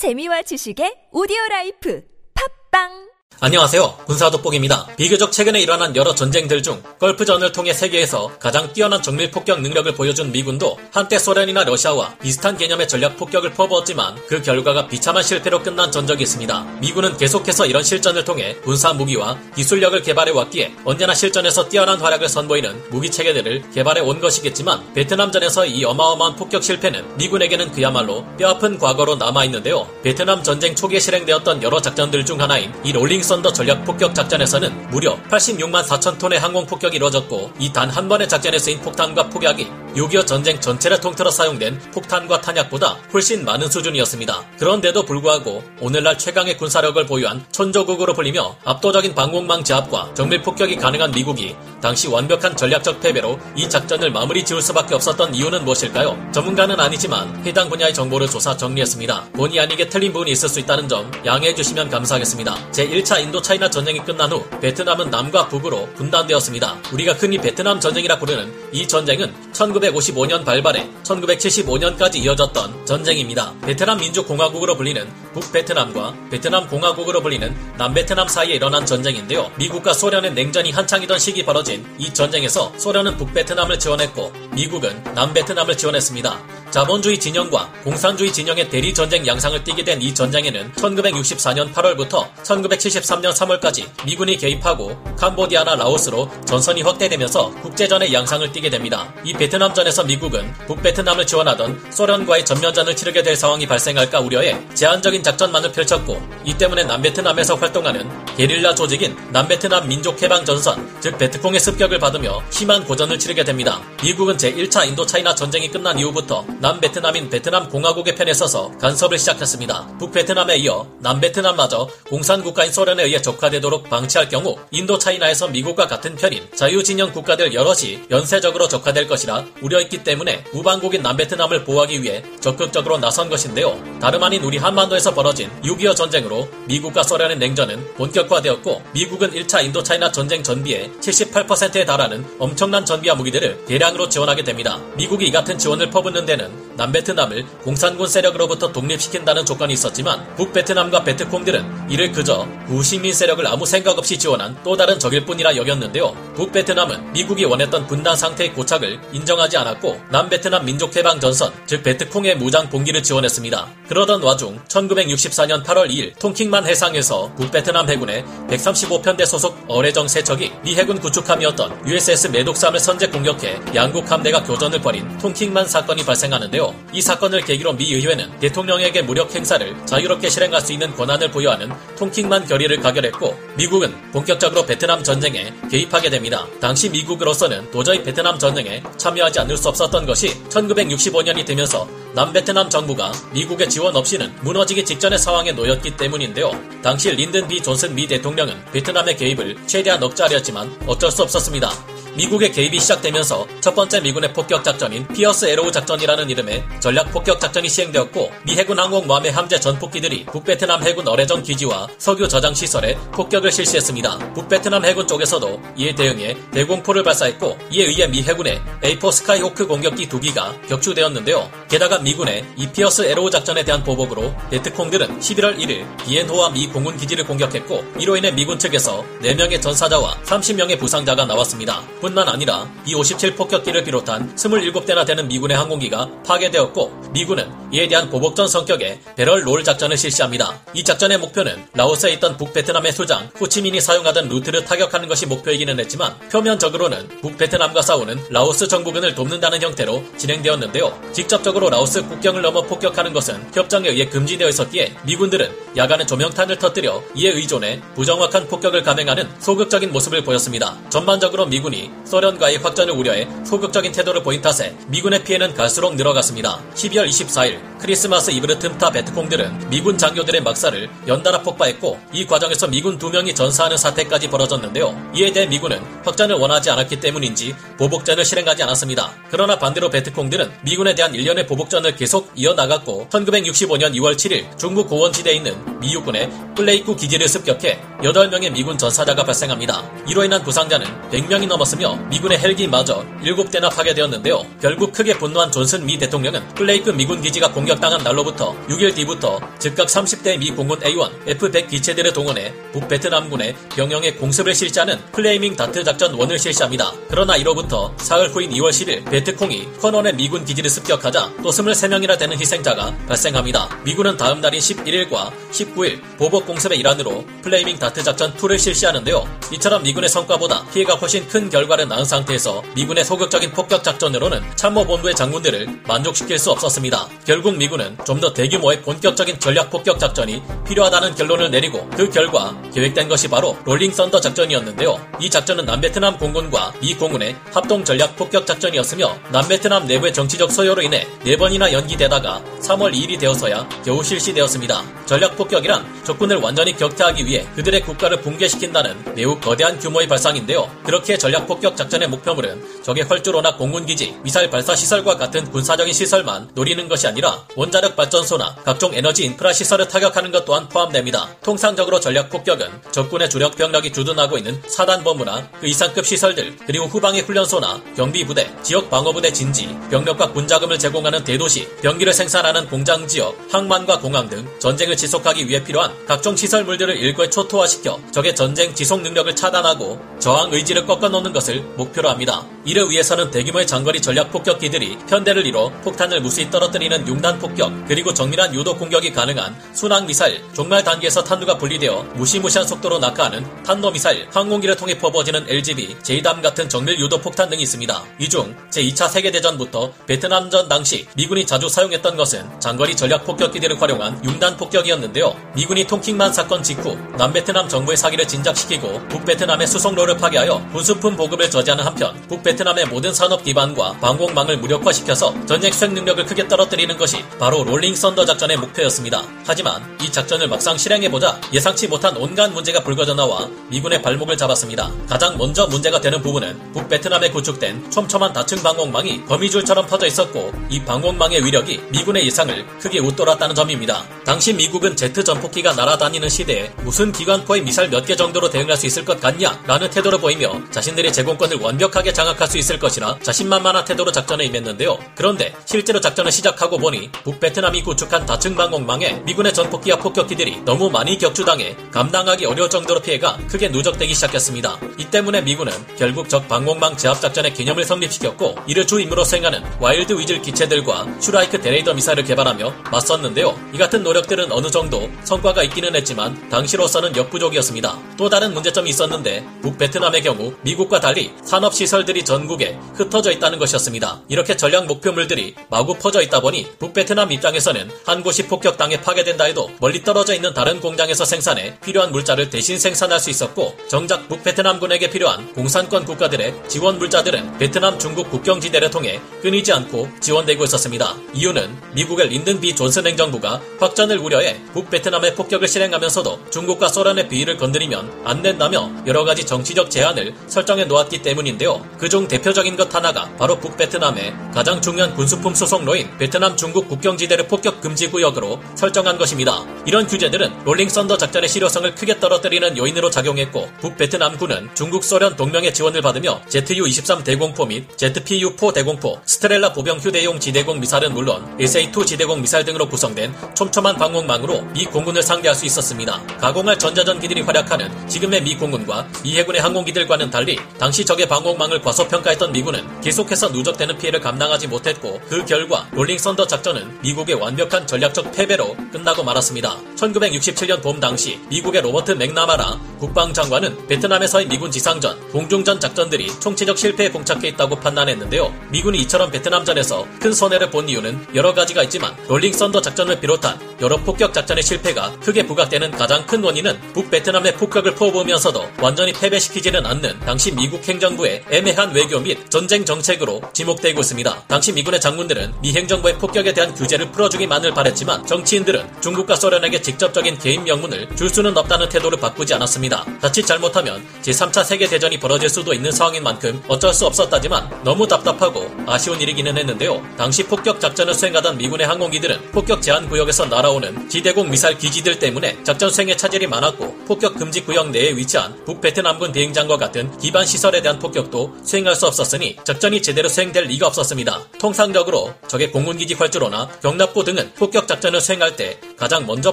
재미와 지식의 오디오 라이프. 팟빵 안녕하세요. 군사 돋보기입니다. 비교적 최근에 일어난 여러 전쟁들 중 걸프전을 통해 세계에서 가장 뛰어난 정밀 폭격 능력을 보여준 미군도 한때 소련이나 러시아와 비슷한 개념의 전략 폭격을 퍼부었지만 그 결과가 비참한 실패로 끝난 전적이 있습니다. 미군은 계속해서 이런 실전을 통해 군사 무기와 기술력을 개발해 왔기에 언제나 실전에서 뛰어난 활약을 선보이는 무기 체계들을 개발해 온 것이겠지만 베트남전에서 이 어마어마한 폭격 실패는 미군에게는 그야말로 뼈아픈 과거로 남아 있는데요. 베트남 전쟁 초기에 실행되었던 여러 작전들 중 하나인 이 Rolling Thunder 전략 폭격 작전에서는 무려 86만 4천 톤의 항공 폭격이 이루어졌고 이 단 한 번의 작전에 쓰인 폭탄과 폭약이 6.25 전쟁 전체를 통틀어 사용된 폭탄과 탄약보다 훨씬 많은 수준이었습니다. 그런데도 불구하고 오늘날 최강의 군사력을 보유한 천조국으로 불리며 압도적인 방공망 제압과 정밀 폭격이 가능한 미국이 당시 완벽한 전략적 패배로 이 작전을 마무리 지을 수밖에 없었던 이유는 무엇일까요? 전문가는 아니지만 해당 분야의 정보를 조사 정리했습니다. 본의 아니게 틀린 부분이 있을 수 있다는 점 양해해 주시면 감사하겠습니다. 제1차 인도차이나 전쟁이 끝난 후 베트남은 남과 북으로 분단되었습니다. 우리가 흔히 베트남 전쟁이라 부르는 이 전쟁은 1955년 발발해 1975년까지 이어졌던 전쟁입니다. 베트남 민주공화국으로 불리는 북베트남과 베트남 공화국으로 불리는 남베트남 사이에 일어난 전쟁인데요. 미국과 소련의 냉전이 한창이던 시기 벌어진 이 전쟁에서 소련은 북베트남을 지원했고 미국은 남베트남을 지원했습니다. 자본주의 진영과 공산주의 진영의 대리 전쟁 양상을 띠게 된 이 전쟁에는 1964년 8월부터 1973년 3월까지 미군이 개입하고 캄보디아나 라오스로 전선이 확대되면서 국제전의 양상을 띠게 됩니다. 이 베트남전에서 미국은 북베트남을 지원하던 소련과의 전면전을 치르게 될 상황이 발생할까 우려해 제한적인 작전만을 펼쳤고 이 때문에 남베트남에서 활동하는 게릴라 조직인 남베트남 민족해방전선 즉 베트콩의 습격을 받으며 심한 고전을 치르게 됩니다. 미국은 제1차 인도차이나 전쟁이 끝난 이후부터 남베트남인 베트남 공화국의 편에 서서 간섭을 시작했습니다. 북베트남에 이어 남베트남마저 공산국가인 소련에 의해 적화되도록 방치할 경우 인도차이나에서 미국과 같은 편인 자유진영 국가들 여럿이 연쇄적으로 적화될 것이라 우려했기 때문에 우방국인 남베트남을 보호하기 위해 적극적으로 나선 것인데요. 다름 아닌 우리 한반도에서 벌어진 6.25 전쟁으로 미국과 소련의 냉전은 본격화되었고 미국은 1차 인도차이나 전쟁 전비의 78%에 달하는 엄청난 전비와 무기들을 대량으로 지원하게 됩니다. 미국이 이 같은 지원을 퍼붓는 데는 남베트남을 공산군 세력으로부터 독립시킨다는 조건이 있었지만 북베트남과 베트콩들은 이를 그저 구시민 세력을 아무 생각 없이 지원한 또 다른 적일 뿐이라 여겼는데요. 북베트남은 미국이 원했던 분단 상태의 고착을 인정하지 않았고 남베트남 민족해방전선 즉 베트콩의 무장 봉기를 지원했습니다. 그러던 와중 1964년 8월 2일 통킹만 해상에서 북베트남 해군의 135편대 소속 어뢰정 세척이 미 해군 구축함이었던 USS 매독삼을 선제 공격해 양국 함대가 교전을 벌인 통킹만 사건이 발생 하는데요. 이 사건을 계기로 미 의회는 대통령에게 무력 행사를 자유롭게 실행할 수 있는 권한을 보유하는 통킹만 결의를 가결했고 미국은 본격적으로 베트남 전쟁에 개입하게 됩니다. 당시 미국으로서는 도저히 베트남 전쟁에 참여하지 않을 수 없었던 것이 1965년이 되면서 남베트남 정부가 미국의 지원 없이는 무너지기 직전의 상황에 놓였기 때문인데요. 당시 린든 비 존슨 미 대통령은 베트남의 개입을 최대한 억제하려 했지만 어쩔 수 없었습니다. 미국의 개입이 시작되면서 첫 번째 미군의 폭격 작전인 Pierce Arrow 작전이라는 이름의 전략 폭격 작전이 시행되었고 미 해군 항공 모함의 함재 전폭기들이 북베트남 해군 어뢰정 기지와 석유 저장 시설에 폭격을 실시했습니다. 북베트남 해군 쪽에서도 이에 대응해 대공포를 발사했고 이에 의해 미 해군의 A4 스카이호크 공격기 두 기가 격추되었는데요. 게다가 미군의 이 Pierce Arrow 작전에 대한 보복으로 베트콩들은 11월 1일 비엔호와 미 공군 기지를 공격했고 이로 인해 미군 측에서 4명의 전사자와 30명의 부상자가 나왔습니다. 뿐만 아니라 B-57 폭격기를 비롯한 27대나 되는 미군의 항공기가 파괴되었고 미군은 이에 대한 보복전 성격의 Barrel Roll 작전을 실시합니다. 이 작전의 목표는 라오스에 있던 북베트남의 수장 호치민이 사용하던 루트를 타격하는 것이 목표이기는 했지만 표면적으로는 북베트남과 싸우는 라오스 정부군을 돕는다는 형태로 진행되었는데요. 직접적으로 라오스 국경을 넘어 폭격하는 것은 협정에 의해 금지되어 있었기에 미군들은 야간에 조명탄을 터뜨려 이에 의존해 부정확한 폭격을 감행하는 소극적인 모습을 보였습니다. 전반적으로 미군이 소련과의 확전을 우려해 소극적인 태도를 보인 탓에 미군의 피해는 갈수록 늘어갔습니다. 12월 24일 크리스마스 이브를 틈타 베트콩들은 미군 장교들의 막사를 연달아 폭파했고 이 과정에서 미군 두 명이 전사하는 사태까지 벌어졌는데요. 이에 대해 미군은 확전을 원하지 않았기 때문인지 보복전을 실행하지 않았습니다. 그러나 반대로 베트콩들은 미군에 대한 일련의 보복전을 계속 이어나갔고 1965년 2월 7일 중부 고원지대에 있는 미 육군의 플레이쿠 기지를 습격해 8명의 미군 전사자가 발생합니다. 이로 인한 부상자는 100명이 넘었으며 미군의 헬기마저 7대나 파괴되었는데요. 결국 크게 분노한 존슨 미 대통령은 플레이쿠 미군 기지가 공격 당한 날로부터 6일 뒤부터 즉각 30대 미 공군 A1, F-100 기체들을 동원해 북베트남군의 병영에 공습을 실시하는 플레이밍 다트 작전 one을 실시합니다. 그러나 이로부터 사흘 후인 2월 10일 베트콩이 퀴논의 미군 기지를 습격하자 또 23명이나 되는 희생자가 발생합니다. 미군은 다음 날인 11일과 19일 보복 공습의 일환으로 플레이밍 다트 작전 2를 실시하는데요. 이처럼 미군의 성과보다 피해가 훨씬 큰 결과를 낳은 상태에서 미군의 소극적인 폭격 작전으로는 참모본부의 장군들을 만족시킬 수 없었습니다. 결국 미군은 좀 더 대규모의 본격적인 전략 폭격 작전이 필요하다는 결론을 내리고 그 결과 계획된 것이 바로 롤링 썬더 작전이었는데요. 이 작전은 남베트남 공군과 미 공군의 합동 전략 폭격 작전이었으며 남베트남 내부의 정치적 소요로 인해 4번이나 연기되다가 3월 2일이 되어서야 겨우 실시되었습니다. 전략 폭격이란 적군을 완전히 격퇴하기 위해 그들의 국가를 붕괴시킨다는 매우 거대한 규모의 발상인데요. 그렇게 전략 폭격 작전의 목표물은 적의 활주로나 공군기지, 미사일 발사 시설과 같은 군사적인 시설만 노리는 것이 아니라 원자력 발전소나 각종 에너지 인프라 시설을 타격하는 것 또한 포함됩니다. 통상적으로 전략 폭격은 적군의 주력 병력이 주둔하고 있는 사단본부나 그 이상급 시설들, 그리고 후방의 훈련소나 경비부대, 지역 방어부대 진지, 병력과 군자금을 제공하는 대도시, 병기를 생산하는 공장 지역, 항만과 공항 등 전쟁을 지속하기 위해 필요한 각종 시설물들을 일거에 초토화시켜 적의 전쟁 지속 능력을 차단하고 저항 의지를 꺾어놓는 것을 목표로 합니다. 이를 위해서는 대규모의 장거리 전략 폭격기들이 편대를 이뤄 폭탄을 무수히 떨어뜨리는 융단 폭격, 그리고 정밀한 유도 공격이 가능한 순항 미사일, 종말 단계에서 탄두가 분리되어 무시무시한 속도로 낙하하는 탄도 미사일, 항공기를 통해 퍼부어지는 LGB, 제이담 같은 정밀 유도 폭탄 등이 있습니다. 이 중 제2차 세계대전부터 베트남전 당시 미군이 자주 사용했던 것은 장거리 전략 폭격기들을 활용한 융단 폭격이었는데요. 미군이 통킹만 사건 직후 남베트남 정부의 사기를 진작시키고 북베트남의 수송로를 파괴하여 군수품 보급을 저지하는 한편 북베트남의 모든 산업 기반과 방공망을 무력화시켜서 전쟁 수행 능력을 크게 떨어뜨리는 것이 바로 롤링 썬더 작전의 목표였습니다. 하지만 이 작전을 막상 실행해보자 예상치 못한 온갖 문제가 불거져 나와 미군의 발목을 잡았습니다. 가장 먼저 문제가 되는 부분은 북베트남에 구축된 촘촘한 다층 방공망이 거미줄처럼 퍼져 있었고 이 방공망의 위력이 미군의 예상을 크게 웃돌았다는 점입니다. 당시 미국은 제트 전폭기가 날아다니는 시대에 무슨 기관포에 미사일 몇 개 정도로 대응할 수 있을 것 같냐? 라는 태도를 보이며 자신들의 제공권을 완벽하게 장악할 수 있을 것이라 자신만만한 태도로 작전에 임했는데요. 그런데 실제로 작전을 시작하고 보니 북베트남이 구축한 다층 방공망에 미군의 전폭기와 폭격기들이 너무 많이 격추당해 감당하기 어려울 정도로 피해가 크게 누적되기 시작했습니다. 이 때문에 미군은 결국 적 방공망 제압 작전의 개념을 성립시켰고 이를 주 임무로 수행하는 와일드 위즐 기체들과 슈라이크 대레이더 미사일을 개발하며 맞섰는데요. 이 같은 노력들은 어느 정도 성과가 있기는 했지만 당시로서는 역부족이었습니다. 또 다른 문제점이 있었는데 북베트남의 경우 미국과 달리 산업 시설들이 전국에 흩어져 있다는 것이었습니다. 이렇게 전략 목표물들이 마구 퍼져 있다 보니 북베 트남 입장에서는 한 곳이 폭격당해 파괴된다 해도 멀리 떨어져 있는 다른 공장에서 생산해 필요한 물자를 대신 생산할 수 있었고 정작 북베트남군에게 필요한 공산권 국가들의 지원 물자들은 베트남 중국 국경지대를 통해 끊이지 않고 지원되고 있었습니다. 이유는 미국의 린든 비 존슨 행정부가 확전을 우려해 북베트남에 폭격을 실행하면서도 중국과 소련의 비위를 건드리면 안 된다며 여러 가지 정치적 제한을 설정해 놓았기 때문인데요. 그중 대표적인 것 하나가 바로 북베트남의 가장 중요한 군수품 수송로인 베트남 중국 국경지대를 폭격 금지 구역으로 설정한 것입니다. 이런 규제들은 롤링 썬더 작전의 실효성을 크게 떨어뜨리는 요인으로 작용했고 북베트남군은 중국 소련 동맹의 지원을 받으며 ZU-23 대공포 및 ZPU-4 대공포, 스트렐라 보병 휴대용 지대공 미사일은 물론 SA-2 지대공 미사일 등으로 구성된 촘촘한 방공망으로 미 공군을 상대할 수 있었습니다. 가공할 전자전기들이 활약하는 지금의 미 공군과 미 해군의 항공기들과는 달리 당시 적의 방공망을 과소평가했던 미군은 계속해서 누적되는 피해를 감당하지 못했고 그 결과 롤링 썬더 작전은 미국의 완벽한 전략적 패배로 끝나고 말았습니다. 1967년 봄 당시 미국의 로버트 맥나마라 국방장관은 베트남에서의 미군 지상전, 공중전 작전들이 총체적 실패에 봉착해 있다고 판단했는데요. 미군이 이처럼 베트남전에서 큰 손해를 본 이유는 여러 가지가 있지만 롤링 썬더 작전을 비롯한 여러 폭격 작전의 실패가 크게 부각되는 가장 큰 원인은 북베트남에 폭격을 퍼부으면서도 완전히 패배시키지는 않는 당시 미국 행정부의 애매한 외교 및 전쟁 정책으로 지목되고 있습니다. 당시 미군의 장군들은 미 행정부의 폭격에 대한 규제를 풀어주기만을 바랬지만 정치인들은 중국과 소련에게 직접적인 개입 명분을 줄 수는 없다는 태도를 바꾸지 않았습니다. 자칫 잘못하면 제3차 세계대전이 벌어질 수도 있는 상황인 만큼 어쩔 수 없었다지만 너무 답답하고 아쉬운 일이기는 했는데요. 당시 폭격 작전을 수행하던 미군의 항공기들은 폭격 제한 구역에서 날아 오는 지대공 미사일 기지들 때문에 작전 수행에 차질이 많았고 폭격 금지 구역 내에 위치한 북베트남군 비행장과 같은 기반 시설에 대한 폭격도 수행할 수 없었으니 작전이 제대로 수행될 리가 없었습니다. 통상적으로 적의 공군기지 활주로나 격납고 등은 폭격 작전을 수행할 때 가장 먼저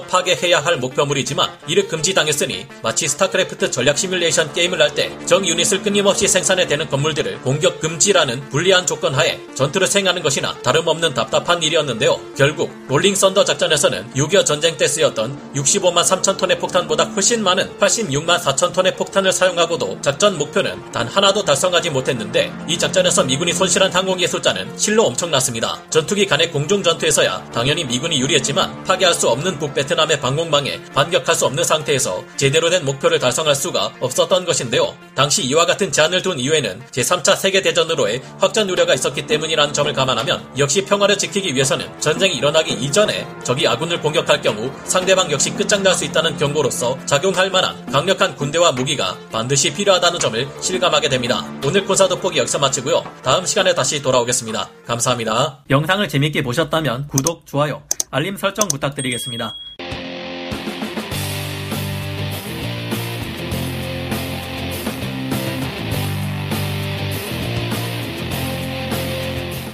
파괴해야 할 목표물이지만 이를 금지당했으니 마치 스타크래프트 전략 시뮬레이션 게임을 할 때 적 유닛을 끊임없이 생산해대는 건물들을 공격 금지라는 불리한 조건 하에 전투를 수행하는 것이나 다름없는 답답한 일이었는데요. 결국 롤링 썬더 작전에서는 6.25 전쟁 때 쓰였던 65만 3천 톤의 폭탄보다 훨씬 많은 86만 4천 톤의 폭탄을 사용하고도 작전 목표는 단 하나도 달성하지 못했는데 이 작전에서 미군이 손실한 항공기의 숫자는 실로 엄청났습니다. 전투기 간의 공중 전투에서야 당연히 미군이 유리했지만 파괴할 수 없는 북베트남의 방공망에 반격할 수 없는 상태에서 제대로 된 목표를 달성할 수가 없었던 것인데요. 당시 이와 같은 제한을 둔 이유에는 제3차 세계대전으로의 확전 우려가 있었기 때문이라는 점을 감안하면 역시 평화를 지키기 위해서는 전쟁이 일어나기 이전에 적이 아군 을 공격할 경우 상대방 역시 끝장날 수 있다는 경고로서 작용할 만한 강력한 군대와 무기가 반드시 필요하다는 점을 실감하게 됩니다. 오늘 군사 돋보기 여기서 마치고요. 다음 시간에 다시 돌아오겠습니다. 감사합니다. 영상을 재밌게 보셨다면 구독, 좋아요, 알림 설정 부탁드리겠습니다.